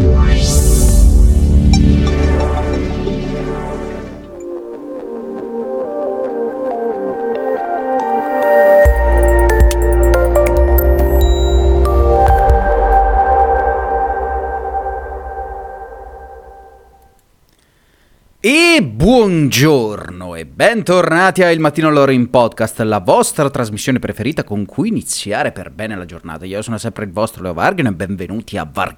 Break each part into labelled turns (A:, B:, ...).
A: Why?
B: E buongiorno e bentornati a Il Mattino Loro in Podcast, la vostra trasmissione preferita con cui iniziare per bene la giornata. Io sono sempre il vostro Leo Vargano e benvenuti a Var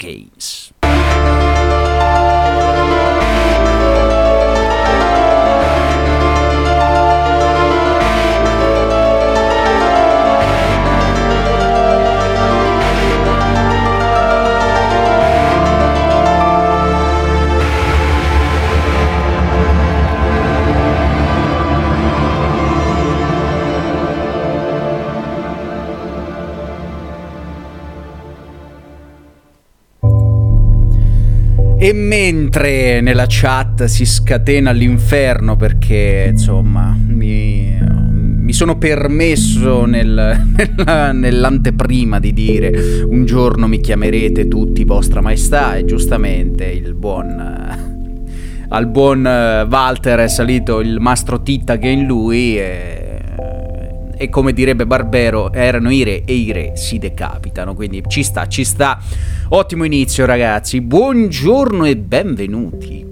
B: Mentre nella chat si scatena l'inferno perché insomma mi, mi sono permesso nel, nella, nell'anteprima di dire un giorno mi chiamerete tutti vostra maestà e giustamente il buon al buon Walter è salito il mastro Titta che è in lui e e come direbbe Barbero, erano i re e i re si decapitano. Quindi ci sta, ci sta. Ottimo inizio, ragazzi. Buongiorno e benvenuti.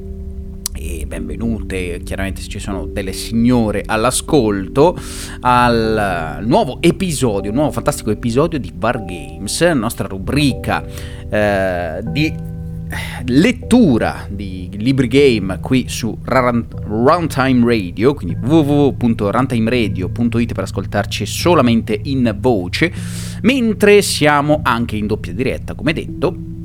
B: E benvenute, chiaramente ci sono delle signore all'ascolto, al nuovo episodio, nuovo fantastico episodio di Var Games, nostra rubrica eh, di lettura di libri game qui su Runtime Radio, quindi www.runtimeradio.it per ascoltarci solamente in voce, mentre siamo anche in doppia diretta, come detto,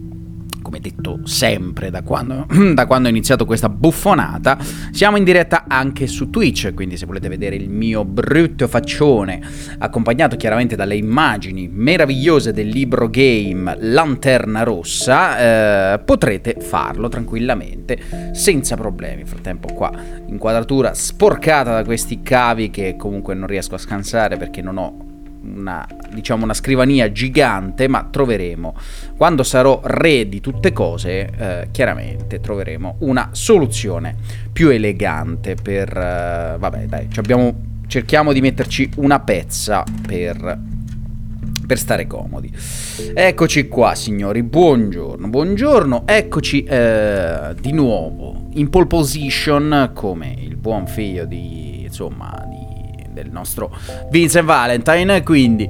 B: come detto sempre da quando, da quando ho iniziato questa buffonata, siamo in diretta anche su Twitch, quindi se volete vedere il mio brutto faccione, accompagnato chiaramente dalle immagini meravigliose del libro game Lanterna Rossa, eh, potrete farlo tranquillamente, senza problemi. Nel frattempo qua, inquadratura sporcata da questi cavi che comunque non riesco a scansare perché non ho una, diciamo una scrivania gigante, ma troveremo, quando sarò re di tutte cose, eh, chiaramente troveremo una soluzione più elegante per... Eh, vabbè dai, abbiamo, cerchiamo di metterci una pezza per per stare comodi. Eccoci qua, signori. Buongiorno, buongiorno. Eccoci eh, di nuovo in pole position come il buon figlio di insomma di del nostro Vincent Valentine. Quindi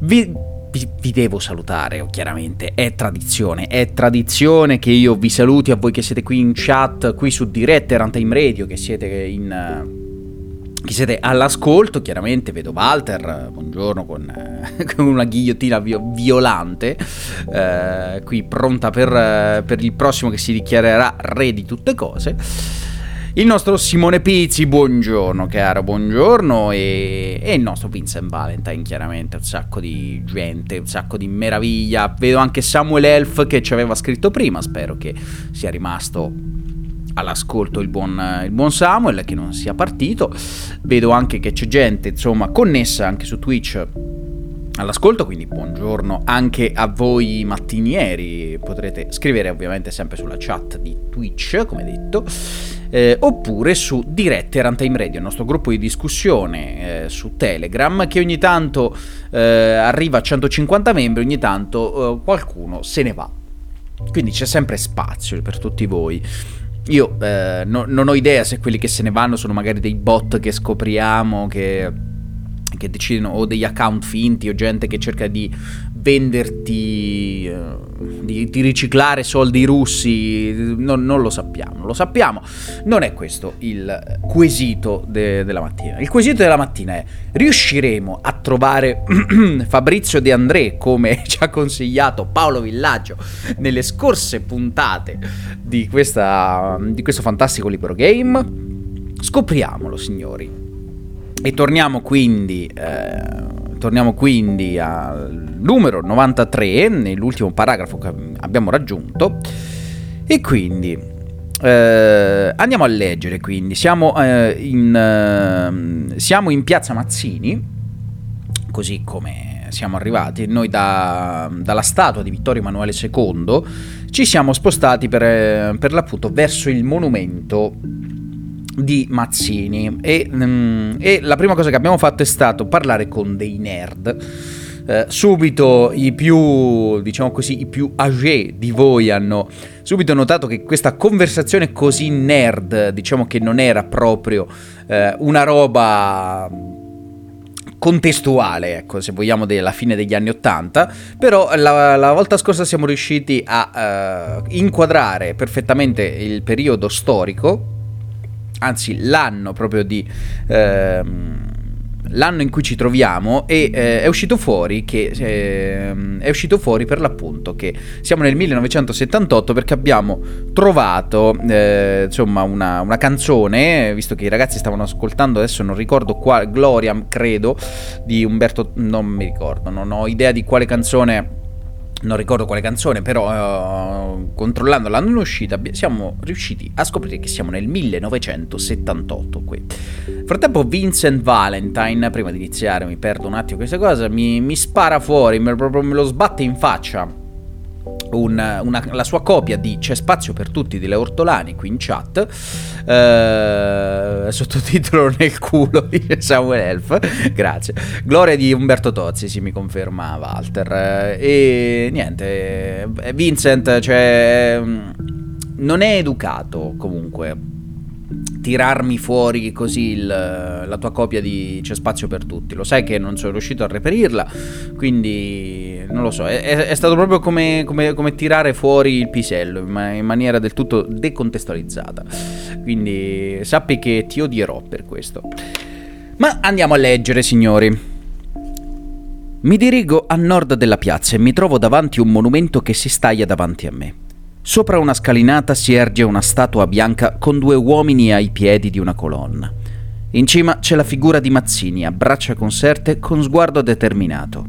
B: vi, vi, vi, devo salutare, chiaramente. È tradizione, è tradizione che io vi saluti a voi che siete qui in chat, qui su Dirette Runtime Radio, che siete in. Che siete all'ascolto, chiaramente vedo Walter, buongiorno, con, con una ghigliottina violante, eh, qui pronta per, per il prossimo che si dichiarerà re di tutte cose il nostro Simone Pizzi, buongiorno caro, buongiorno, e, e, il nostro Vincent Valentine, chiaramente, un sacco di gente, un sacco di meraviglia. Vedo anche Samuel Elf che ci aveva scritto prima, spero che sia rimasto all'ascolto il buon, il buon Samuel, che non sia partito. Vedo anche che c'è gente, insomma, connessa anche su Twitch all'ascolto, quindi buongiorno anche a voi mattinieri, potrete scrivere ovviamente sempre sulla chat di Twitch, come detto, eh, oppure su Dirette Runtime Radio, il nostro gruppo di discussione eh, su Telegram, che ogni tanto eh, arriva a 150 membri, ogni tanto eh, qualcuno se ne va. Quindi c'è sempre spazio per tutti voi. Io eh, no, non ho idea se quelli che se ne vanno sono magari dei bot che scopriamo, che che decidono o degli account finti o gente che cerca di venderti uh, di, di riciclare soldi russi, non, non, lo sappiamo, lo sappiamo. Non è questo il quesito de, della mattina. Il quesito della mattina è, riusciremo a trovare Fabrizio De André, come ci ha consigliato Paolo Villaggio nelle scorse puntate di, questa, di questo fantastico libro game? Scopriamolo, signori. E torniamo quindi... Eh, torniamo quindi al numero 93, nell'ultimo paragrafo che abbiamo raggiunto. E quindi eh, andiamo a leggere quindi. Siamo, eh, in, eh, siamo in piazza Mazzini, così come siamo arrivati. Noi da, dalla statua di Vittorio Emanuele II ci siamo spostati per, per l'appunto verso il monumento di Mazzini e, mm, e, la prima cosa che abbiamo fatto è stato parlare con dei nerd. Eh, subito i più, diciamo così, i più âgé di voi hanno subito notato che questa conversazione così nerd, diciamo che non era proprio eh, una roba contestuale, ecco, se vogliamo, della fine degli anni Ottanta, però la, la, volta scorsa siamo riusciti a uh, inquadrare perfettamente il periodo storico anzi l'anno proprio di... Ehm, l'anno in cui ci troviamo e eh, è uscito fuori che eh, è uscito fuori per l'appunto che siamo nel 1978 perché abbiamo trovato eh, insomma una, una, canzone visto che i ragazzi stavano ascoltando adesso non ricordo quale Gloria credo di Umberto non mi ricordo non ho idea di quale canzone non ricordo quale canzone, però uh, controllando l'anno in uscita siamo riusciti a scoprire che siamo nel 1978 qui. Nel frattempo Vincent Valentine, prima di iniziare mi perdo un attimo questa cosa, mi, mi spara fuori, me, proprio me lo sbatte in faccia un, una, la sua copia di C'è spazio per tutti di Leo Ortolani qui in chat eh, sottotitolo nel culo di Samuel Elf. Grazie. Gloria di Umberto Tozzi si mi conferma Walter. E niente eh, Vincent cioè non è educato comunque tirarmi fuori così il, la tua copia di C'è spazio per tutti. Lo sai che non sono riuscito a reperirla, quindi non lo so. È, è stato proprio come, come, come, tirare fuori il pisello in, maniera del tutto decontestualizzata. Quindi sappi che ti odierò per questo. Ma andiamo a leggere, signori. Mi dirigo a nord della piazza e mi trovo davanti un monumento che si staglia davanti a me. Sopra una scalinata si erge una statua bianca con due uomini ai piedi di una colonna. In cima c'è la figura di Mazzini a braccia conserte con sguardo determinato.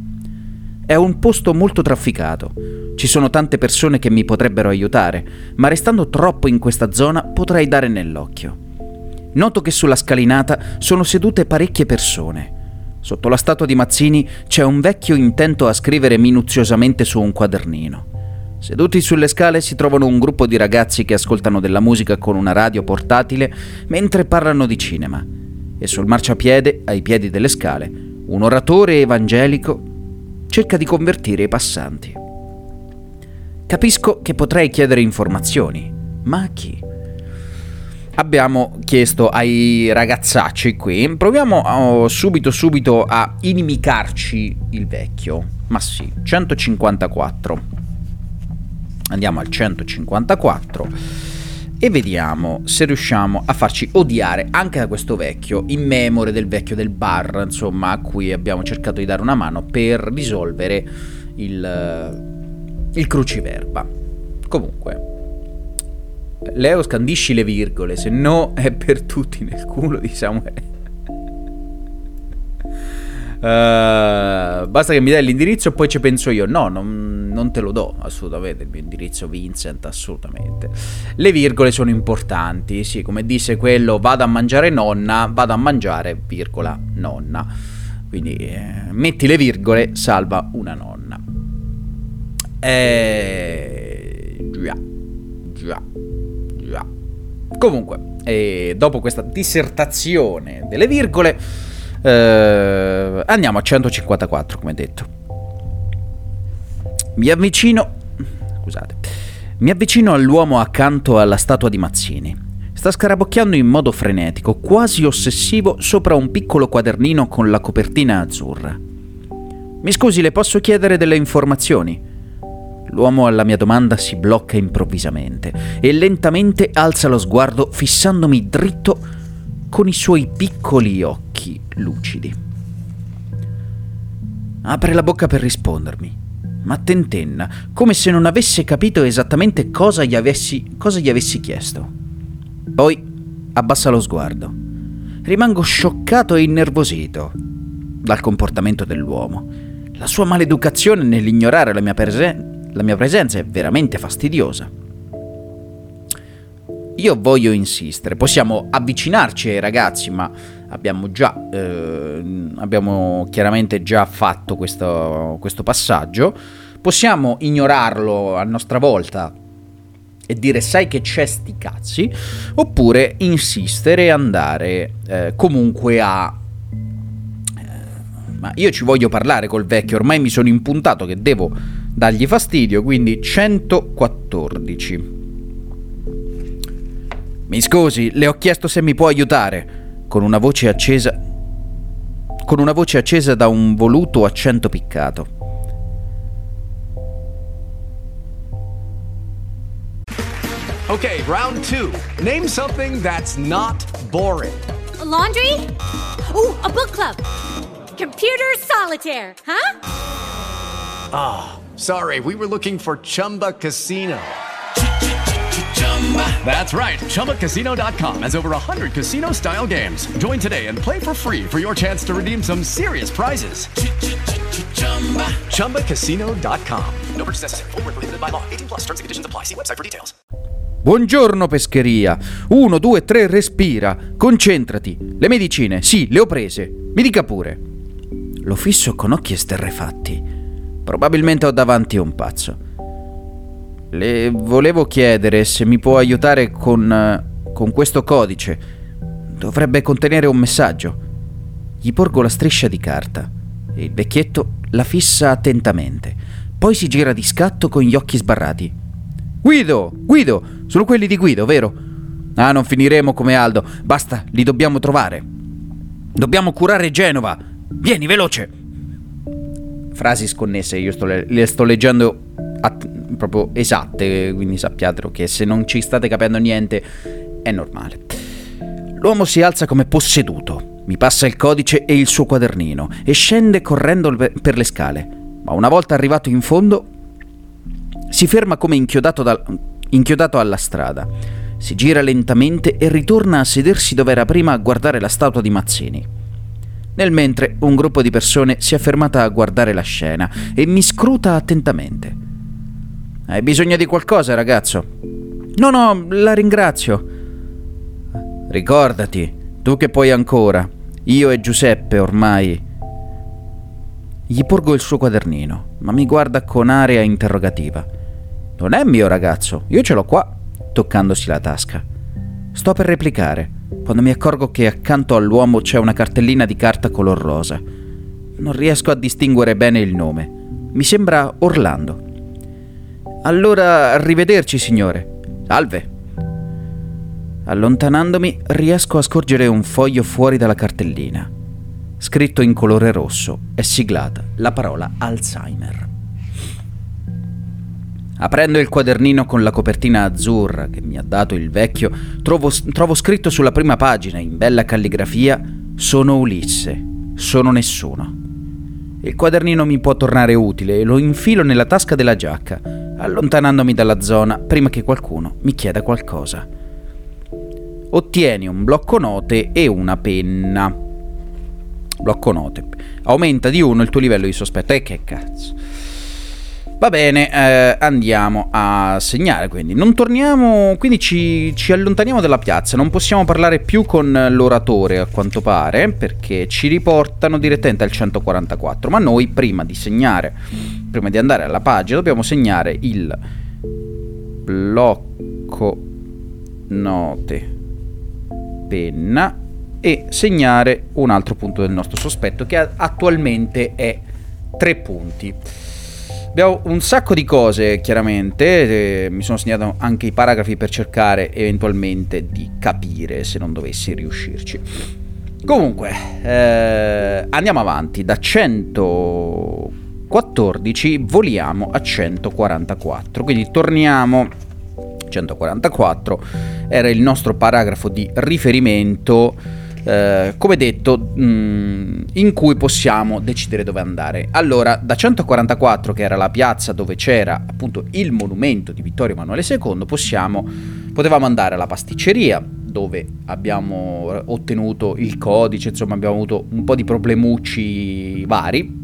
B: È un posto molto trafficato. Ci sono tante persone che mi potrebbero aiutare, ma restando troppo in questa zona potrei dare nell'occhio. Noto che sulla scalinata sono sedute parecchie persone. Sotto la statua di Mazzini c'è un vecchio intento a scrivere minuziosamente su un quadernino. Seduti sulle scale si trovano un gruppo di ragazzi che ascoltano della musica con una radio portatile mentre parlano di cinema. E sul marciapiede, ai piedi delle scale, un oratore evangelico cerca di convertire i passanti. Capisco che potrei chiedere informazioni, ma a chi? Abbiamo chiesto ai ragazzacci qui, proviamo oh, subito subito a inimicarci il vecchio. Ma sì, 154 andiamo al 154 e vediamo se riusciamo a farci odiare anche da questo vecchio, in memoria del vecchio del bar, insomma, a cui abbiamo cercato di dare una mano per risolvere il, il cruciverba. Comunque, Leo scandisci le virgole, se no è per tutti nel culo di Samuele. Uh, basta che mi dai l'indirizzo e poi ci penso io. No, non, non, te lo do assolutamente il mio indirizzo Vincent, assolutamente. Le virgole sono importanti, sì, come disse quello, vado a mangiare nonna, vado a mangiare, virgola, nonna. Quindi eh, metti le virgole, salva una nonna. Eh, già, già, già. Comunque, eh, dopo questa dissertazione delle virgole eh, andiamo a 154, come detto. Mi avvicino. Scusate. Mi avvicino all'uomo accanto alla statua di Mazzini. Sta scarabocchiando in modo frenetico, quasi ossessivo, sopra un piccolo quadernino con la copertina azzurra. Mi scusi, le posso chiedere delle informazioni? L'uomo alla mia domanda si blocca improvvisamente e lentamente alza lo sguardo fissandomi dritto con i suoi piccoli occhi lucidi. Apre la bocca per rispondermi, ma tentenna, come se non avesse capito esattamente cosa gli avessi, cosa gli avessi chiesto. Poi abbassa lo sguardo. Rimango scioccato e innervosito dal comportamento dell'uomo. La sua maleducazione nell'ignorare la mia, presen- la mia presenza è veramente fastidiosa. Io voglio insistere, possiamo avvicinarci ai ragazzi, ma abbiamo già, eh, abbiamo chiaramente già fatto questo, questo passaggio. Possiamo ignorarlo a nostra volta e dire sai che c'è sti cazzi, oppure insistere e andare eh, comunque a... Eh, ma io ci voglio parlare col vecchio, ormai mi sono impuntato che devo dargli fastidio, quindi 114. Mi scusi, le ho chiesto se mi può aiutare, con una voce accesa... con una voce accesa da un voluto accento piccato.
C: Okay, round two. Name something that's not boring.
D: A laundry? Ooh, a book club. Computer solitaire, huh?
C: Ah, sorry, we were looking for Chumba Casino. That's right. ChumbaCasino.com has over 100 casino style games. Join today and play for free for your chance to redeem some serious prizes. ChumbaCasino.com. No purchase necessary. Full prohibited by law. 18 plus terms and conditions apply. See website for details.
B: Buongiorno pescheria. Uno, due, tre, respira. Concentrati. Le medicine, sì, le ho prese. Mi dica pure. Lo fisso con occhi esterrefatti. Probabilmente ho davanti un pazzo. Le volevo chiedere se mi può aiutare con, con questo codice. Dovrebbe contenere un messaggio. Gli porgo la striscia di carta il vecchietto la fissa attentamente. Poi si gira di scatto con gli occhi sbarrati. Guido! Guido! Sono quelli di Guido, vero? Ah, non finiremo come Aldo. Basta, li dobbiamo trovare. Dobbiamo curare Genova. Vieni, veloce! Frasi sconnesse, io sto le, le sto leggendo at- proprio esatte, quindi sappiatelo che se non ci state capendo niente è normale. L'uomo si alza come posseduto, mi passa il codice e il suo quadernino e scende correndo per le scale, ma una volta arrivato in fondo si ferma come inchiodato, da- inchiodato alla strada. Si gira lentamente e ritorna a sedersi dove era prima a guardare la statua di Mazzini. Nel mentre un gruppo di persone si è fermata a guardare la scena e mi scruta attentamente. Hai bisogno di qualcosa, ragazzo? No, no, la ringrazio. Ricordati, tu che puoi ancora. Io e Giuseppe ormai. Gli porgo il suo quadernino, ma mi guarda con aria interrogativa. Non è mio ragazzo, io ce l'ho qua, toccandosi la tasca. Sto per replicare, quando mi accorgo che accanto all'uomo c'è una cartellina di carta color rosa. Non riesco a distinguere bene il nome. Mi sembra Orlando. Allora, arrivederci, signore. Salve. Allontanandomi, riesco a scorgere un foglio fuori dalla cartellina. Scritto in colore rosso è siglata la parola Alzheimer. Aprendo il quadernino con la copertina azzurra che mi ha dato il vecchio, trovo, trovo scritto sulla prima pagina, in bella calligrafia, Sono Ulisse, sono nessuno. Il quadernino mi può tornare utile e lo infilo nella tasca della giacca, allontanandomi dalla zona prima che qualcuno mi chieda qualcosa. Ottieni un blocco note e una penna. Blocco note. Aumenta di uno il tuo livello di sospetto. E che cazzo. Va bene, eh, andiamo a segnare quindi. Non torniamo, quindi ci, ci, allontaniamo dalla piazza. Non possiamo parlare più con l'oratore a quanto pare, perché ci riportano direttamente al 144. Ma noi prima di segnare, prima di andare alla pagina, dobbiamo segnare il blocco note penna e segnare un altro punto del nostro sospetto che attualmente è 3 punti. Abbiamo un sacco di cose, chiaramente. Eh, mi sono segnato anche i paragrafi per cercare eventualmente di capire se non dovessi riuscirci. Comunque, eh, andiamo avanti. Da 100. 14 voliamo a 144. Quindi torniamo 144 era il nostro paragrafo di riferimento eh, come detto, mh, mm, in cui possiamo decidere dove andare. Allora, da 144, che era la piazza dove c'era appunto il monumento di Vittorio Emanuele II, possiamo, potevamo andare alla pasticceria, dove abbiamo ottenuto il codice, insomma abbiamo avuto un po' di problemucci vari.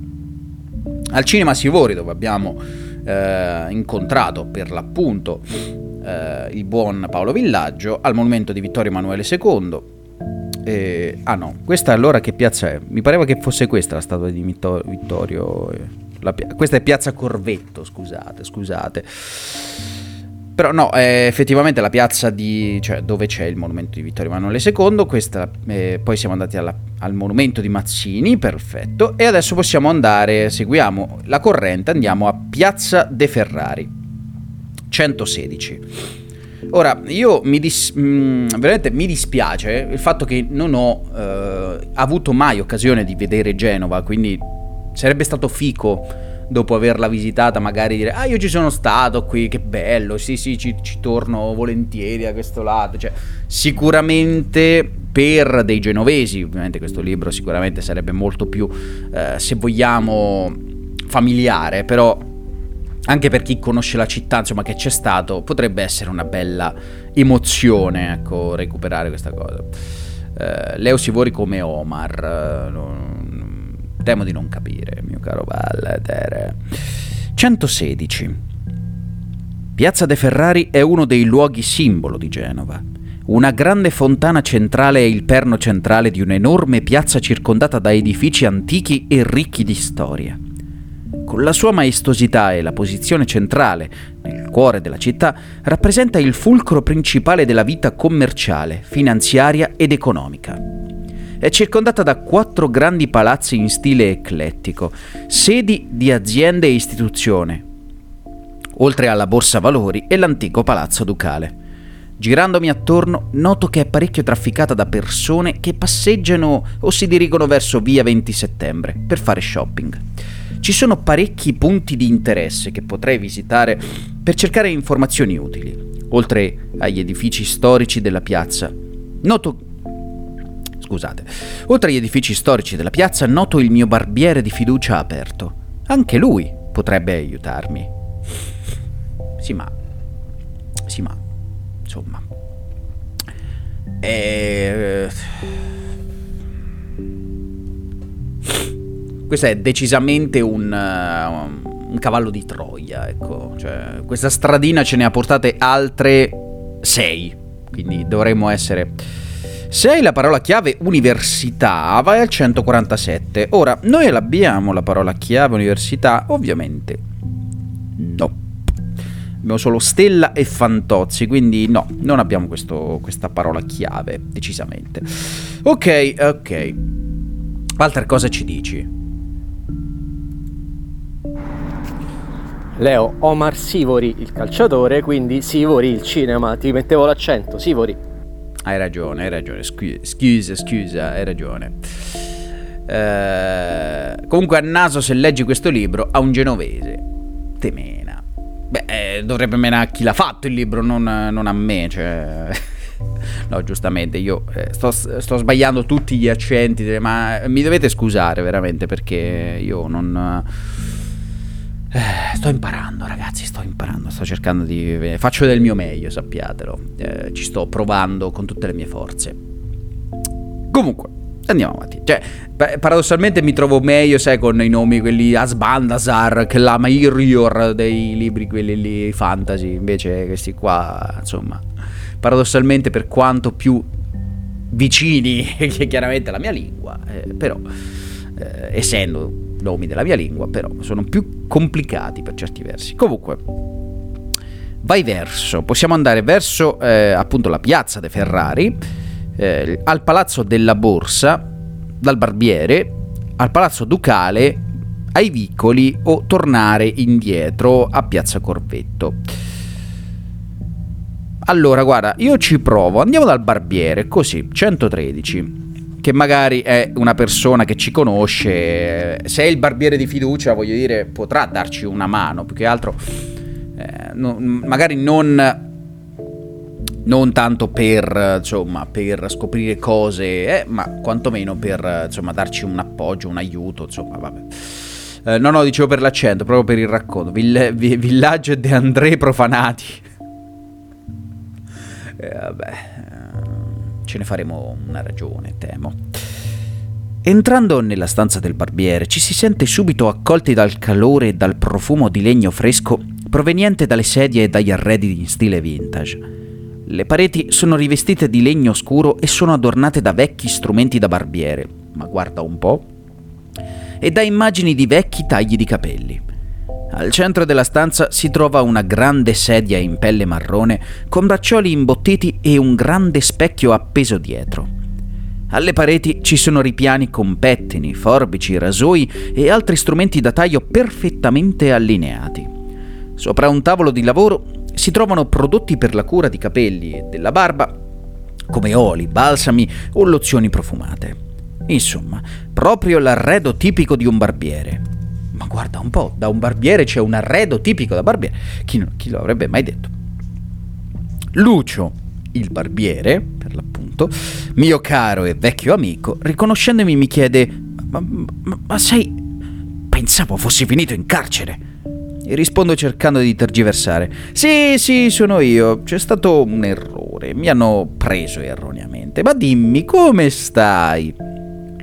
B: Al cinema Sivori, dove abbiamo eh, incontrato per l'appunto eh, il buon Paolo Villaggio, al monumento di Vittorio Emanuele II, eh, ah no, questa allora che piazza è? Mi pareva che fosse questa la statua di Vittorio. Eh, pia- questa è piazza Corvetto, scusate, scusate. Però no, è effettivamente la piazza di, cioè, dove c'è il monumento di Vittorio Emanuele II, questa, eh, poi siamo andati alla, al monumento di Mazzini, perfetto, e adesso possiamo andare, seguiamo la corrente, andiamo a Piazza De Ferrari, 116. Ora, io mi, dis- mh, mm, veramente mi dispiace il fatto che non ho eh, avuto mai occasione di vedere Genova, quindi sarebbe stato fico dopo averla visitata magari dire ah io ci sono stato qui, che bello, sì sì ci, ci torno volentieri a questo lato, cioè sicuramente per dei genovesi, ovviamente questo libro sicuramente sarebbe molto più, eh, se vogliamo, familiare, però anche per chi conosce la città, insomma, che c'è stato, potrebbe essere una bella emozione, ecco, recuperare questa cosa. Uh, Leo Sivori come Omar, uh, temo di non capire, mio caro Valtere. 116. Piazza De Ferrari è uno dei luoghi simbolo di Genova. Una grande fontana centrale è il perno centrale di un'enorme piazza circondata da edifici antichi e ricchi di storia. Con la sua maestosità e la posizione centrale, nel cuore della città, rappresenta il fulcro principale della vita commerciale, finanziaria ed economica. È circondata da quattro grandi palazzi in stile eclettico, sedi di aziende e istituzioni, oltre alla Borsa Valori e l'antico Palazzo Ducale. Girandomi attorno, noto che è parecchio trafficata da persone che passeggiano o si dirigono verso via 20 settembre per fare shopping. Ci sono parecchi punti di interesse che potrei visitare per cercare informazioni utili, oltre agli edifici storici della piazza. Noto Scusate. Oltre agli edifici storici della piazza, noto il mio barbiere di fiducia aperto. Anche lui potrebbe aiutarmi. Sì, ma... Sì, ma... Insomma... E... questo è decisamente un, uh, un cavallo di Troia, ecco. Cioè, questa stradina ce ne ha portate altre sei, quindi dovremmo essere... Se hai la parola chiave università, vai al 147. Ora, noi l'abbiamo la parola chiave università? Ovviamente no. Abbiamo solo Stella e Fantozzi, quindi no, non abbiamo questo, questa parola chiave, decisamente. Ok, ok. Altre cosa ci dici?
E: Leo Omar Sivori il calciatore, quindi Sivori il cinema, ti mettevo l'accento, Sivori.
B: Hai ragione, hai ragione, scusa, scusa, hai ragione. Eh, comunque a naso se leggi questo libro a un genovese te mena. Beh, eh, dovrebbe menare a chi l'ha fatto il libro, non, non a me, cioè... no, giustamente, io eh, sto, sto, sbagliando tutti gli accenti, ma mi dovete scusare veramente perché io non eh, sto imparando, ragazzi, sto imparando, sto cercando di... Faccio del mio meglio, sappiatelo. Eh, ci sto provando con tutte le mie forze. Comunque, andiamo avanti. Cioè, paradossalmente mi trovo meglio, sai, con i nomi quelli Asbandasar, che la Mairior dei libri quelli lì fantasy. Invece questi qua, insomma, paradossalmente per quanto più vicini, che chiaramente alla mia lingua, eh, però, eh, essendo nomi della mia lingua, però sono più complicati per certi versi. Comunque, vai verso, possiamo andare verso eh, appunto la piazza dei Ferrari, eh, al palazzo della Borsa, dal barbiere, al palazzo ducale, ai vicoli o tornare indietro a piazza Corvetto. Allora, guarda, io ci provo, andiamo dal barbiere, così, 113. Che magari è una persona che ci conosce, se è il barbiere di fiducia, voglio dire, potrà darci una mano, più che altro, eh, no, magari non non tanto per, insomma, per scoprire cose, eh, ma quantomeno per insomma, darci un appoggio, un aiuto, insomma, vabbè. Eh, no, no, dicevo per l'accento, proprio per il racconto. Vill- vi- villaggio De André profanati. eh, vabbè, eh, ce ne faremo una ragione, temo. Entrando nella stanza del barbiere ci si sente subito accolti dal calore e dal profumo di legno fresco proveniente dalle sedie e dagli arredi in stile vintage. Le pareti sono rivestite di legno scuro e sono adornate da vecchi strumenti da barbiere, ma guarda un po', e da immagini di vecchi tagli di capelli. Al centro della stanza si trova una grande sedia in pelle marrone con braccioli imbottiti e un grande specchio appeso dietro. Alle pareti ci sono ripiani con pettini, forbici, rasoi e altri strumenti da taglio perfettamente allineati. Sopra un tavolo di lavoro si trovano prodotti per la cura di capelli e della barba, come oli, balsami o lozioni profumate. Insomma, proprio l'arredo tipico di un barbiere. Ma guarda un po', da un barbiere c'è un arredo tipico da barbiere. Chi, chi lo avrebbe mai detto? Lucio, il barbiere, per l'appunto, mio caro e vecchio amico, riconoscendomi mi chiede: Ma, ma, ma sei. Pensavo fossi finito in carcere. E rispondo cercando di tergiversare. Sì, sì, sono io. C'è stato un errore. Mi hanno preso erroneamente. Ma dimmi, come stai?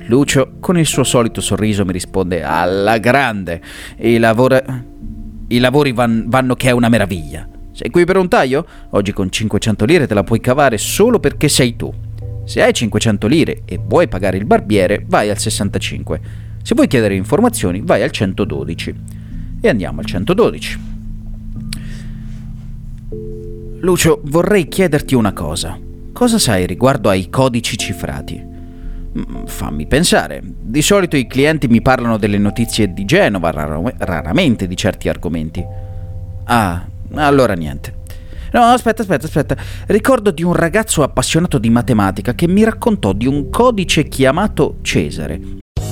B: Lucio, con il suo solito sorriso, mi risponde alla grande. I, lavora... I lavori van... vanno che è una meraviglia. Sei qui per un taglio? Oggi con 500 lire te la puoi cavare solo perché sei tu. Se hai 500 lire e vuoi pagare il barbiere, vai al 65. Se vuoi chiedere informazioni, vai al 112 e andiamo al 112. Lucio, vorrei chiederti una cosa. Cosa sai riguardo ai codici cifrati? Mm, fammi pensare. Di solito i clienti mi parlano delle notizie di Genova, rar- raramente di certi argomenti. Ah, allora niente. No, aspetta, aspetta, aspetta. Ricordo di un ragazzo appassionato di matematica che mi raccontò di un codice chiamato Cesare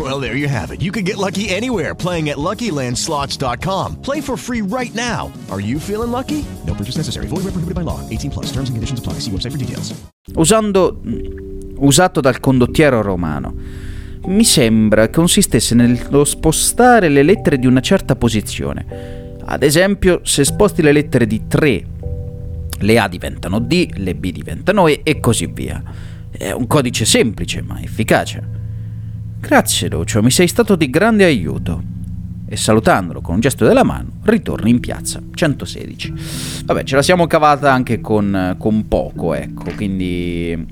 F: Well, there you have it. You can get lucky anywhere playing at LuckyLandSlots.com. Play for free right now. Are you feeling lucky? No purchase necessary. Void where prohibited by law. 18 plus. Terms and conditions apply. See website for details.
B: Usando, usato dal condottiero romano. Mi sembra consistesse nello spostare le lettere di una certa posizione. Ad esempio, se sposti le lettere di 3, le A diventano D, le B diventano E e così via. È un codice semplice ma efficace. Grazie Lucio, mi sei stato di grande aiuto. E salutandolo con un gesto della mano, ritorno in piazza 116. Vabbè, ce la siamo cavata anche con, con poco, ecco, quindi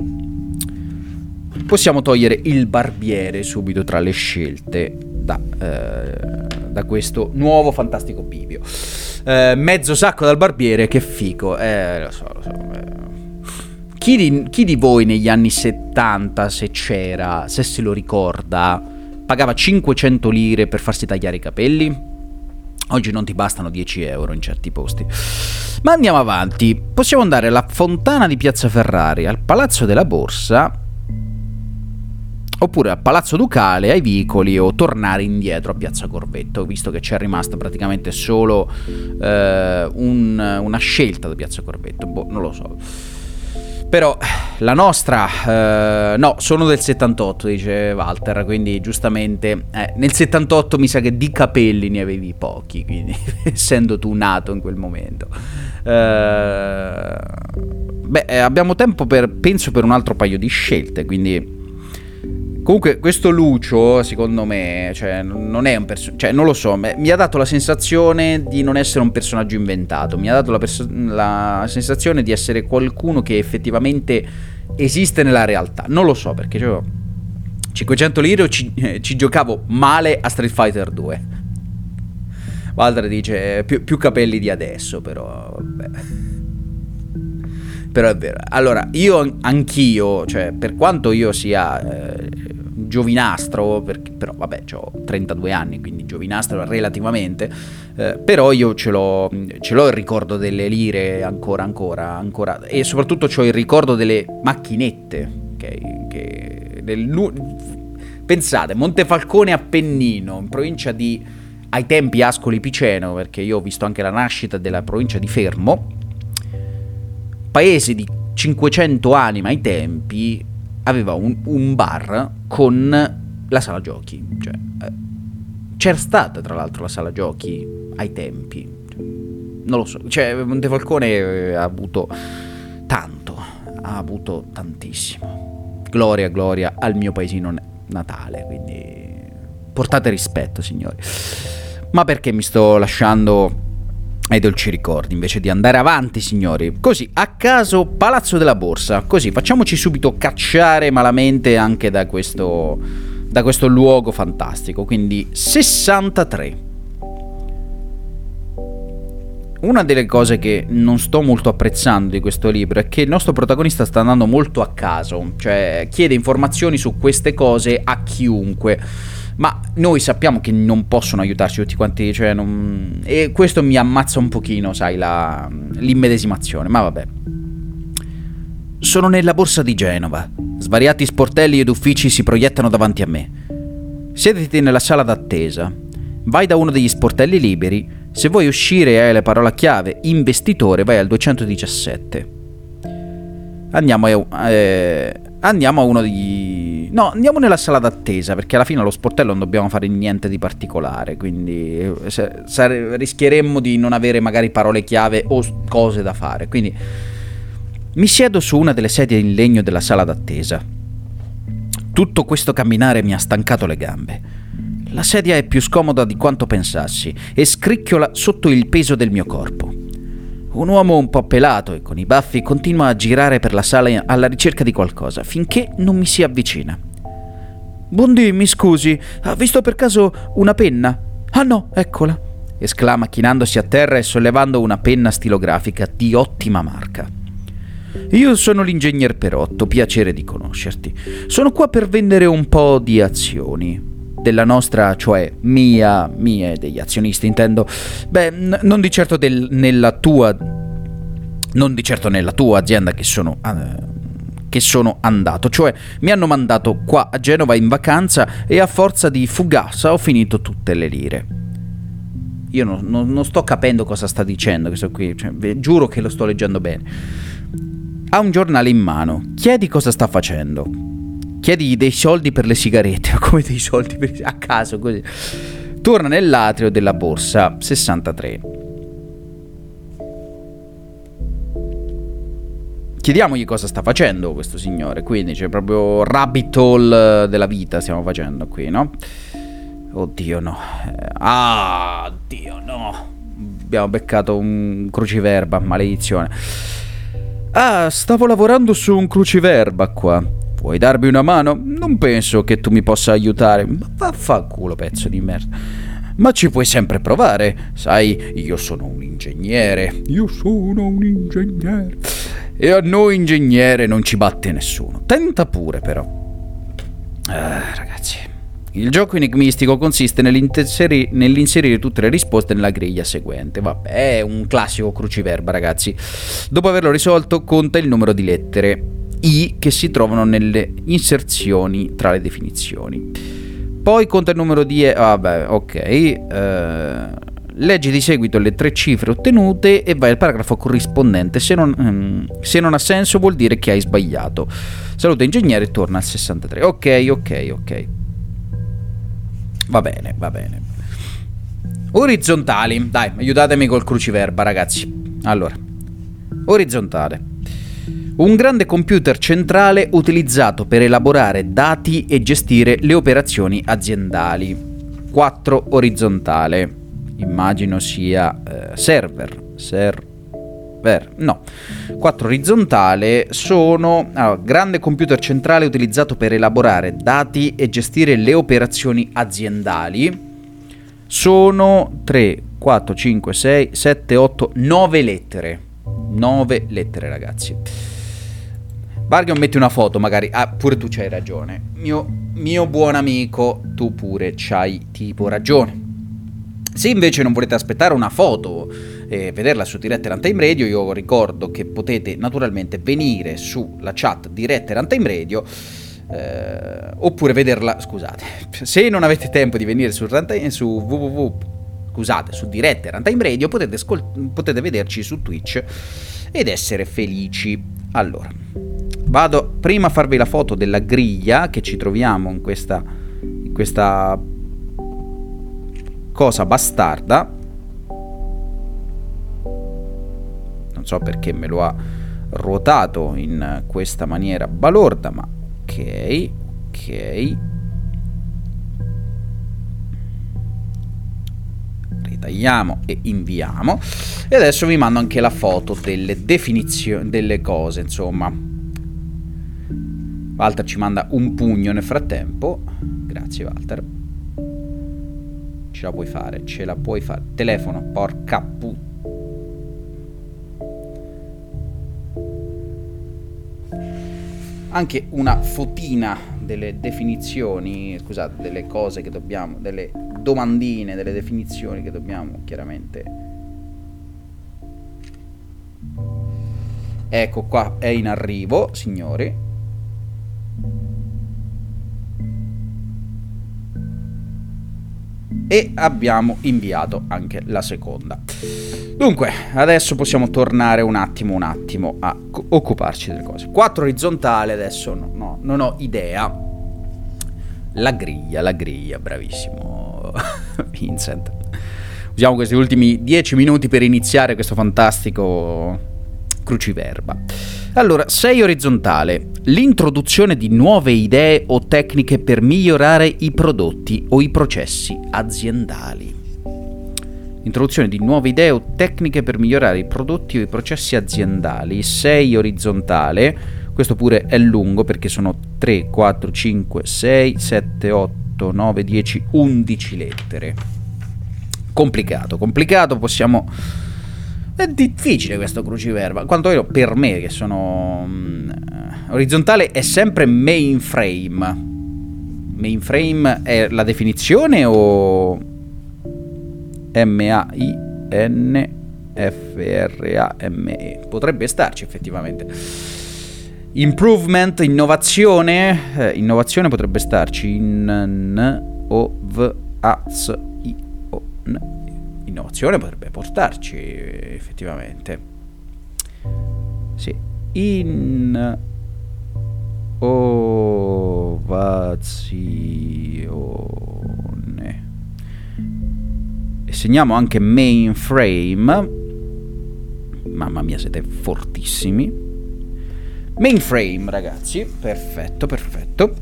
B: possiamo togliere il barbiere subito tra le scelte da, eh, da questo nuovo fantastico bivio. Eh, mezzo sacco dal barbiere, che fico. Eh, lo so, lo so. Eh. Chi di, chi di voi negli anni 70, se c'era, se se lo ricorda, pagava 500 lire per farsi tagliare i capelli? Oggi non ti bastano 10 euro in certi posti. Ma andiamo avanti. Possiamo andare alla fontana di Piazza Ferrari, al Palazzo della Borsa, oppure al Palazzo Ducale, ai vicoli, o tornare indietro a Piazza Corvetto, visto che c'è rimasta praticamente solo eh, un, una scelta da Piazza Corvetto. Boh, non lo so. Però la nostra, eh, no, sono del 78, dice Walter, quindi giustamente eh, nel 78 mi sa che di capelli ne avevi pochi, quindi essendo tu nato in quel momento. Eh, beh, eh, abbiamo tempo per, penso, per un altro paio di scelte, quindi Comunque, questo Lucio, secondo me, cioè, non è un personaggio. Cioè, non lo so, mi ha dato la sensazione di non essere un personaggio inventato. Mi ha dato la, perso- la sensazione di essere qualcuno che effettivamente esiste nella realtà. Non lo so perché cioè, 500 lire ci, eh, ci, giocavo male a Street Fighter 2. Walter dice più, più capelli di adesso, però vabbè. però è vero. Allora, io anch'io, cioè, per quanto io sia eh, giovinastro, perché, però vabbè, ho 32 anni, quindi giovinastro relativamente, eh, però io ce l'ho, ce l'ho il ricordo delle lire ancora, ancora, ancora, e soprattutto ho il ricordo delle macchinette, okay, che, del, pensate, Montefalcone Appennino, in provincia di, ai tempi Ascoli Piceno, perché io ho visto anche la nascita della provincia di Fermo, paese di 500 anime ai tempi, aveva un, un bar con la sala giochi. Cioè, eh, c'era stata tra l'altro la sala giochi ai tempi. Non lo so, cioè Montefalcone eh, ha avuto tanto, ha avuto tantissimo. Gloria, gloria al mio paesino natale, quindi portate rispetto, signori. Ma perché mi sto lasciando ai dolci ricordi invece di andare avanti, signori. Così, a caso, Palazzo della Borsa. Così, facciamoci subito cacciare malamente anche da questo, da questo luogo fantastico. Quindi, 63. Una delle cose che non sto molto apprezzando di questo libro è che il nostro protagonista sta andando molto a caso, cioè chiede informazioni su queste cose a chiunque ma noi sappiamo che non possono aiutarci tutti quanti, cioè non... e questo mi ammazza un pochino, sai, la... l'immedesimazione, ma vabbè. Sono nella borsa di Genova. Svariati sportelli ed uffici si proiettano davanti a me. Siediti nella sala d'attesa. Vai da uno degli sportelli liberi. Se vuoi uscire e hai la parola chiave investitore, vai al 217. Andiamo eh, andiamo a uno degli... No, andiamo nella sala d'attesa, perché alla fine allo sportello non dobbiamo fare niente di particolare, quindi eh, se, rischieremmo di non avere magari parole chiave o cose da fare. Quindi mi siedo su una delle sedie in legno della sala d'attesa. Tutto questo camminare mi ha stancato le gambe. La sedia è più scomoda di quanto pensassi e scricchiola sotto il peso del mio corpo. Un uomo un po' pelato e con i baffi continua a girare per la sala alla ricerca di qualcosa, finché non mi si avvicina. Bondi, mi scusi, ha visto per caso una penna? Ah no, eccola, esclama chinandosi a terra e sollevando una penna stilografica di ottima marca. Io sono l'ingegner Perotto, piacere di conoscerti. Sono qua per vendere un po' di azioni della nostra, cioè mia, mia e degli azionisti intendo, beh, n- non di certo del, nella tua, non di certo nella tua azienda che sono... Uh, che sono andato, cioè mi hanno mandato qua a Genova in vacanza e a forza di fugassa ho finito tutte le lire. Io non, non, non sto capendo cosa sta dicendo questo qui, cioè, giuro che lo sto leggendo bene. Ha un giornale in mano, chiedi cosa sta facendo chiedigli dei soldi per le sigarette, come dei soldi per... a caso così. Torna nell'atrio della borsa 63. Chiediamogli cosa sta facendo questo signore, quindi c'è proprio rabbit hole della vita stiamo facendo qui, no? Oddio no. Ah, Dio no. Abbiamo beccato un cruciverba, maledizione. Ah, stavo lavorando su un cruciverba qua. Puoi darmi una mano? Non penso che tu mi possa aiutare. Ma vaffanculo, pezzo di merda. Ma ci puoi sempre provare. Sai, io sono un ingegnere. Io sono un ingegnere. E a noi ingegnere non ci batte nessuno. Tenta pure, però. Ah, ragazzi. Il gioco enigmistico consiste nell'inserire tutte le risposte nella griglia seguente. Vabbè, è un classico cruciverba, ragazzi. Dopo averlo risolto, conta il numero di lettere i che si trovano nelle inserzioni tra le definizioni. Poi conta il numero di... E- vabbè, ok. Eh, leggi di seguito le tre cifre ottenute e vai al paragrafo corrispondente. Se non, um, se non ha senso vuol dire che hai sbagliato. Saluta ingegnere e torna al 63. Ok, ok, ok. Va bene, va bene. Orizzontali. Dai, aiutatemi col cruciverba, ragazzi. Allora, orizzontale. Un grande computer centrale utilizzato per elaborare dati e gestire le operazioni aziendali. 4 orizzontale. Immagino sia eh, server. Server. No. 4 orizzontale sono allora, grande computer centrale utilizzato per elaborare dati e gestire le operazioni aziendali. Sono 3, 4, 5, 6, 7, 8, 9 lettere. Nove lettere, ragazzi. Bargain metti una foto, magari. Ah, pure tu c'hai ragione. Mio, mio buon amico, tu pure c'hai tipo ragione. Se invece non volete aspettare una foto e vederla su Dirette Runtime Radio, io ricordo che potete naturalmente venire sulla chat Dirette Runtime Radio eh, oppure vederla, scusate, se non avete tempo di venire su, runtime, su www scusate, su dirette Runtime Radio potete, scol- potete vederci su Twitch ed essere felici. Allora, vado prima a farvi la foto della griglia che ci troviamo in questa, in questa cosa bastarda. Non so perché me lo ha ruotato in questa maniera balorda, ma ok, ok. Ritagliamo e inviamo. E adesso vi mando anche la foto delle definizioni, delle cose, insomma. Walter ci manda un pugno nel frattempo. Grazie Walter. Ce la puoi fare, ce la puoi fare. Telefono, porca puttana. anche una fotina delle definizioni, scusate, delle cose che dobbiamo, delle domandine, delle definizioni che dobbiamo chiaramente. Ecco qua, è in arrivo, signori. E abbiamo inviato anche la seconda. Dunque, adesso possiamo tornare un attimo, un attimo a occuparci delle cose. 4 orizzontale, adesso no, no, non ho idea. La griglia, la griglia, bravissimo Vincent. Usiamo questi ultimi 10 minuti per iniziare questo fantastico cruciverba. Allora, 6 orizzontale. L'introduzione di nuove idee o tecniche per migliorare i prodotti o i processi aziendali. Introduzione di nuove idee o tecniche per migliorare i prodotti o i processi aziendali. 6 orizzontale. Questo pure è lungo perché sono 3, 4, 5, 6, 7, 8, 9, 10, 11 lettere. Complicato, complicato, possiamo... È difficile questo cruciverba, quantomeno per me che sono... Um, orizzontale è sempre mainframe. Mainframe è la definizione o M-A-I-N-F-R-A-M-E. Potrebbe starci effettivamente. Improvement, innovazione. Eh, innovazione potrebbe starci in n o v a s i o n. Innovazione potrebbe portarci effettivamente. Sì. In ovazione e segniamo anche mainframe. Mamma mia, siete fortissimi. Mainframe, ragazzi. Perfetto, perfetto.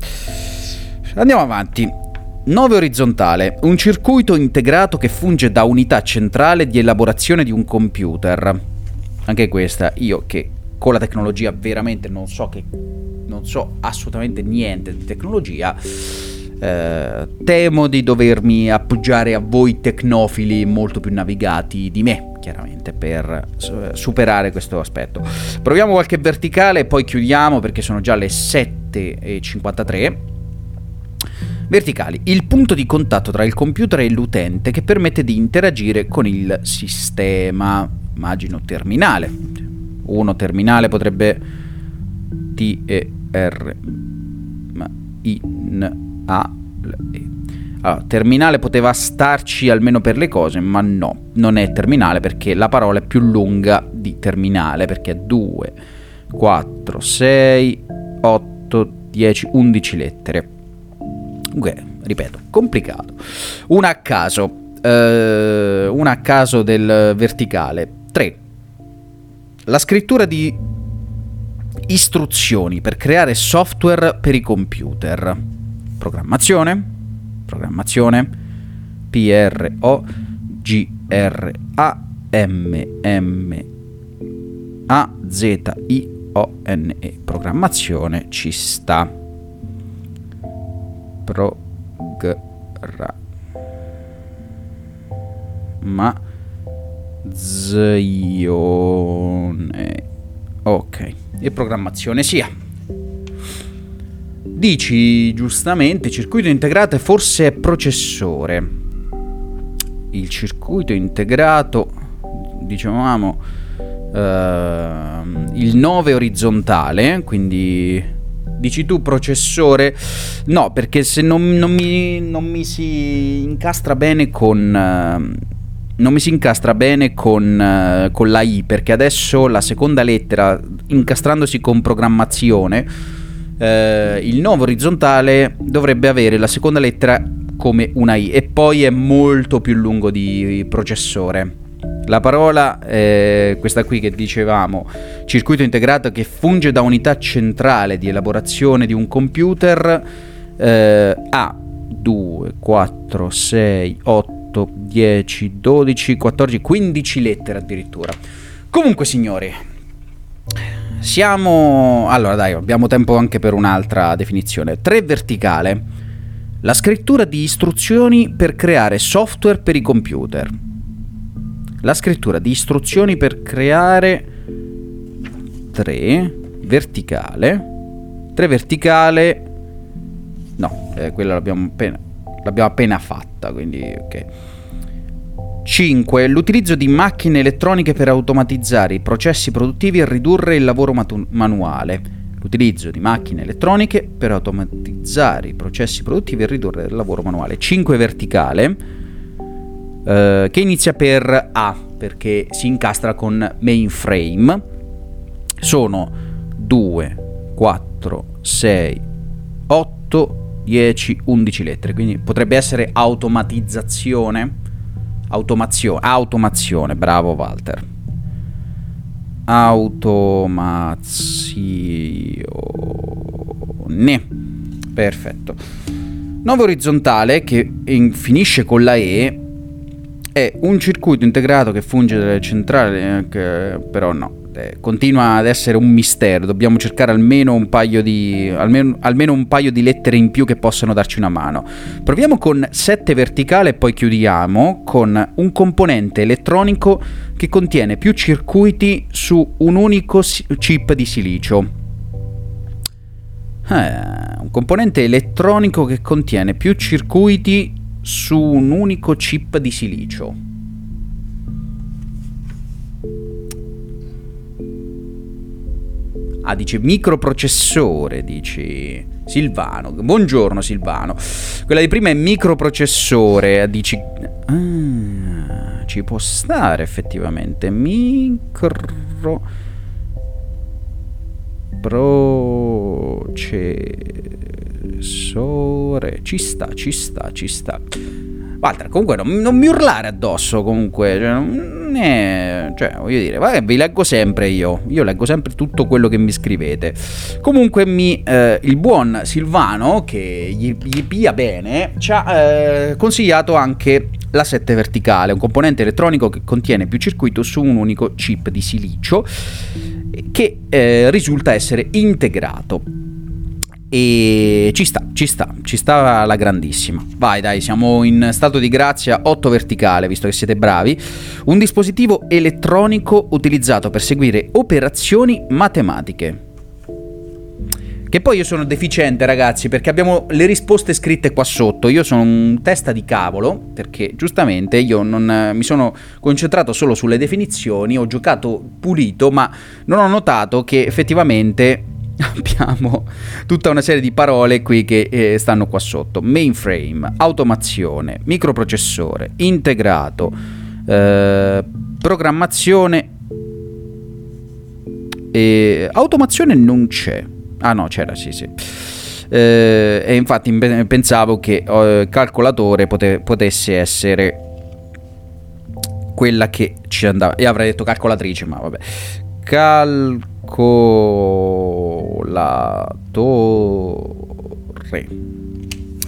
B: Andiamo avanti. 9 orizzontale, un circuito integrato che funge da unità centrale di elaborazione di un computer. Anche questa, io che con la tecnologia veramente non so che non so assolutamente niente di tecnologia, eh, temo di dovermi appoggiare a voi tecnofili molto più navigati di me, chiaramente, per superare questo aspetto. Proviamo qualche verticale e poi chiudiamo perché sono già le 7.53. Verticali, il punto di contatto tra il computer e l'utente che permette di interagire con il sistema, immagino terminale. Uno terminale potrebbe T E R I N a. Allora, terminale poteva starci almeno per le cose, ma no, non è terminale perché la parola è più lunga di terminale, perché è 2, 4, 6, 8, 10, 11 lettere. Comunque, ripeto, complicato. Una a caso, eh, una a caso del verticale. 3. La scrittura di istruzioni per creare software per i computer programmazione, programmazione, P R O G R A M M A Z I O N E, programmazione ci sta. Progra ma Ok, e programmazione sia. Dici giustamente circuito integrato e forse processore. Il circuito integrato, dicevamo, uh, il 9 orizzontale, quindi dici tu processore. No, perché se non, non, mi, non mi, si incastra bene con... Uh, non mi si incastra bene con, uh, con la I perché adesso la seconda lettera incastrandosi con programmazione eh, il nuovo orizzontale dovrebbe avere la seconda lettera come una I e poi è molto più lungo di processore. La parola è questa qui che dicevamo, circuito integrato che funge da unità centrale di elaborazione di un computer, eh, ha 2, 4, 6, 8, 10, 12, 14, 15 lettere addirittura. Comunque signori, siamo... Allora dai, abbiamo tempo anche per un'altra definizione. 3 verticale. La scrittura di istruzioni per creare software per i computer. La scrittura di istruzioni per creare 3 verticale. 3 verticale. No, eh, quella l'abbiamo appena, l'abbiamo appena fatta, quindi ok. 5. L'utilizzo di macchine elettroniche per automatizzare i processi produttivi e ridurre il lavoro matu- manuale. L'utilizzo di macchine elettroniche per automatizzare i processi produttivi e ridurre il lavoro manuale. 5 verticale, eh, che inizia per A, perché si incastra con mainframe. Sono 2, 4, 6, 8, 10, 11 lettere, quindi potrebbe essere automatizzazione Automazione, automazione, bravo Walter. Automazione. Perfetto. Nuovo orizzontale che in, finisce con la E è un circuito integrato che funge centrale, eh, che, però no, eh, continua ad essere un mistero. Dobbiamo cercare almeno un, paio di, almeno, almeno un paio di lettere in più che possano darci una mano. Proviamo con 7 verticale e poi chiudiamo con un componente elettronico che contiene più circuiti su un unico chip di silicio. Eh, un componente elettronico che contiene più circuiti su un unico chip di silicio. Ah, dice microprocessore, dici Silvano. Buongiorno Silvano. Quella di prima è microprocessore, dici... Ah, ci può stare effettivamente. Micro... Processore. Ci sta, ci sta, ci sta. Walter, comunque non, non, mi urlare addosso, comunque, cioè, non è, cioè, voglio dire, vabbè, vi leggo sempre io, io leggo sempre tutto quello che mi scrivete. Comunque mi, eh, il buon Silvano, che gli, gli pia bene, ci ha eh, consigliato anche la 7 verticale, un componente elettronico che contiene più circuito su un unico chip di silicio che eh, risulta essere integrato. E ci sta, ci sta, ci sta la grandissima. Vai, dai, siamo in stato di grazia 8 verticale, visto che siete bravi. Un dispositivo elettronico utilizzato per seguire operazioni matematiche. Che poi io sono deficiente, ragazzi, perché abbiamo le risposte scritte qua sotto. Io sono un testa di cavolo, perché giustamente io non mi sono concentrato solo sulle definizioni, ho giocato pulito, ma non ho notato che effettivamente abbiamo tutta una serie di parole qui che eh, stanno qua sotto. Mainframe, automazione, microprocessore, integrato, eh, programmazione e automazione non c'è. Ah no, c'era, sì, sì. Eh, e infatti pensavo che eh, calcolatore pote- potesse essere quella che ci andava. E avrei detto calcolatrice, ma vabbè. Calcolatrice calcolatore.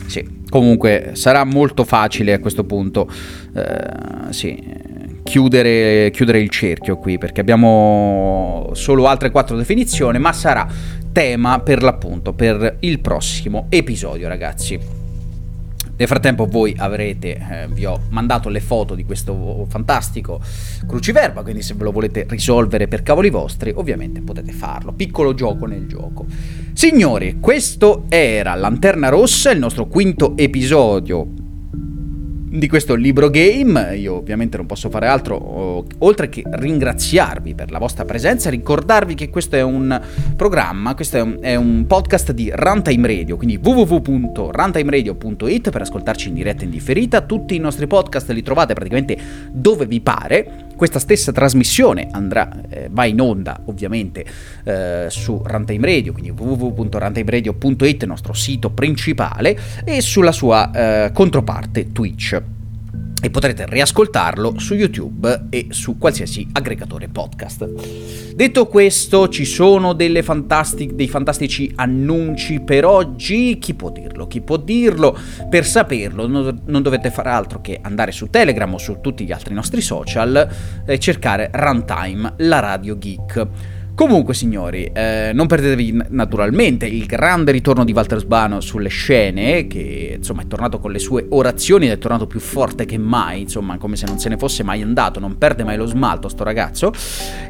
B: Sì, comunque sarà molto facile a questo punto eh, sì, chiudere, chiudere il cerchio qui perché abbiamo solo altre quattro definizioni, ma sarà tema per l'appunto per il prossimo episodio, ragazzi. Nel frattempo voi avrete, eh, vi ho mandato le foto di questo fantastico cruciverba, quindi se ve lo volete risolvere per cavoli vostri, ovviamente potete farlo. Piccolo gioco nel gioco. Signori, questo era Lanterna Rossa, il nostro quinto episodio di questo libro game. Io ovviamente non posso fare altro oltre che ringraziarvi per la vostra presenza, ricordarvi che questo è un programma, questo è un, è un podcast di Runtime Radio, quindi www.runtimeradio.it per ascoltarci in diretta e in differita. Tutti i nostri podcast li trovate praticamente dove vi pare. Questa stessa trasmissione andrà, eh, va in onda ovviamente eh, su Runtime Radio, quindi www.runtimeradio.it, il nostro sito principale, e sulla sua eh, controparte Twitch e potrete riascoltarlo su YouTube e su qualsiasi aggregatore podcast. Detto questo, ci sono fantastic- dei fantastici annunci per oggi. Chi può dirlo? Chi può dirlo? Per saperlo non, non dovete fare altro che andare su Telegram o su tutti gli altri nostri social e cercare Runtime, la radio geek. Comunque, signori, eh, non perdetevi naturalmente il grande ritorno di Walter Sbano sulle scene, che insomma è tornato con le sue orazioni ed è tornato più forte che mai, insomma, come se non se ne fosse mai andato, non perde mai lo smalto sto ragazzo.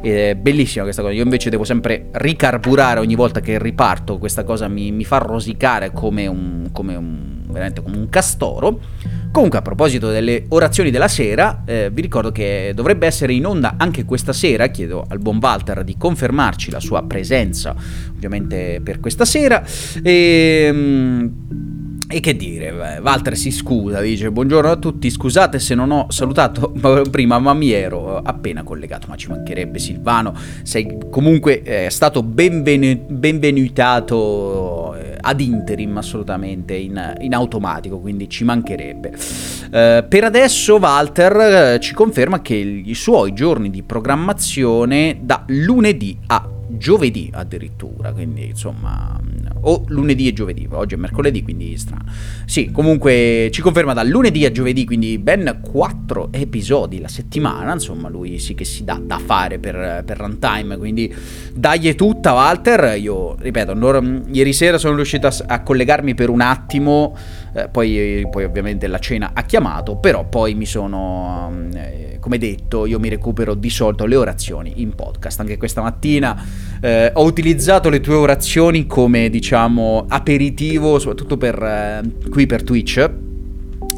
B: È bellissima questa cosa. Io invece devo sempre ricarburare ogni volta che riparto, questa cosa mi, mi fa rosicare come un, come un, veramente come un castoro. Comunque, a proposito delle orazioni della sera, eh, vi ricordo che dovrebbe essere in onda anche questa sera. Chiedo al buon Walter di confermarci la sua presenza, ovviamente, per questa sera. E. Ehm, e che dire, Walter si scusa, dice buongiorno a tutti, scusate se non ho salutato prima, ma mi ero appena collegato, ma ci mancherebbe Silvano, sei comunque eh, stato benvenu- benvenutato eh, ad interim assolutamente in, in, automatico, quindi ci mancherebbe. Eh, per adesso Walter eh, ci conferma che i suoi giorni di programmazione da lunedì a giovedì addirittura, quindi insomma, o lunedì e giovedì, oggi è mercoledì, quindi strano. Sì, comunque ci conferma da lunedì a giovedì, quindi ben quattro episodi la settimana, insomma, lui sì che si dà da fare per, per runtime, quindi dagli tutta Walter, io ripeto, ieri sera sono riuscito a, a collegarmi per un attimo, eh, poi, poi, ovviamente la cena ha chiamato, però poi mi sono... Eh, come detto, io mi recupero di solito le orazioni in podcast. Anche questa mattina eh, ho utilizzato le tue orazioni come, diciamo, aperitivo, soprattutto per, eh, qui per Twitch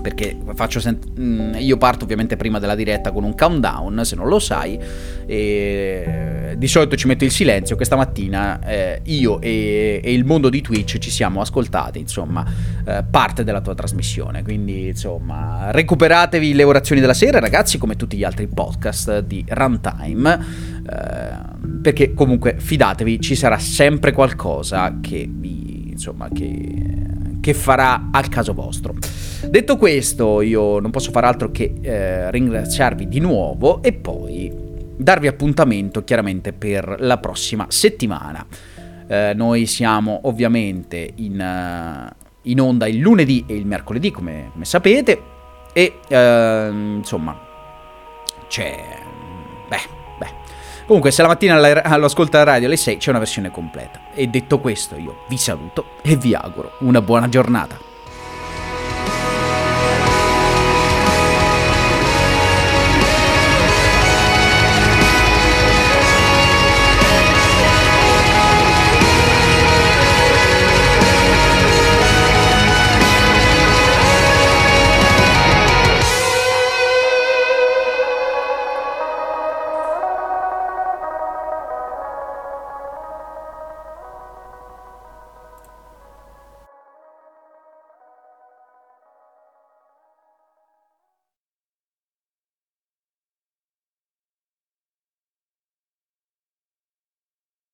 B: perché sent- mm, io parto ovviamente prima della diretta con un countdown, se non lo sai, e di solito ci metto il silenzio, questa mattina eh, io e-, e, il mondo di Twitch ci siamo ascoltati, insomma, eh, parte della tua trasmissione, quindi insomma, recuperatevi le orazioni della sera ragazzi come tutti gli altri podcast di Runtime, eh, perché comunque fidatevi, ci sarà sempre qualcosa che vi, insomma, che che farà al caso vostro. Detto questo, io non posso fare altro che eh, ringraziarvi di nuovo e poi darvi appuntamento chiaramente per la prossima settimana. Eh, noi siamo ovviamente in, uh, in, onda il lunedì e il mercoledì, come, come sapete, e uh, insomma c'è... Beh, Comunque, se la mattina lo ascolta radio alle 6 c'è una versione completa. E detto questo, io vi saluto e vi auguro una buona giornata.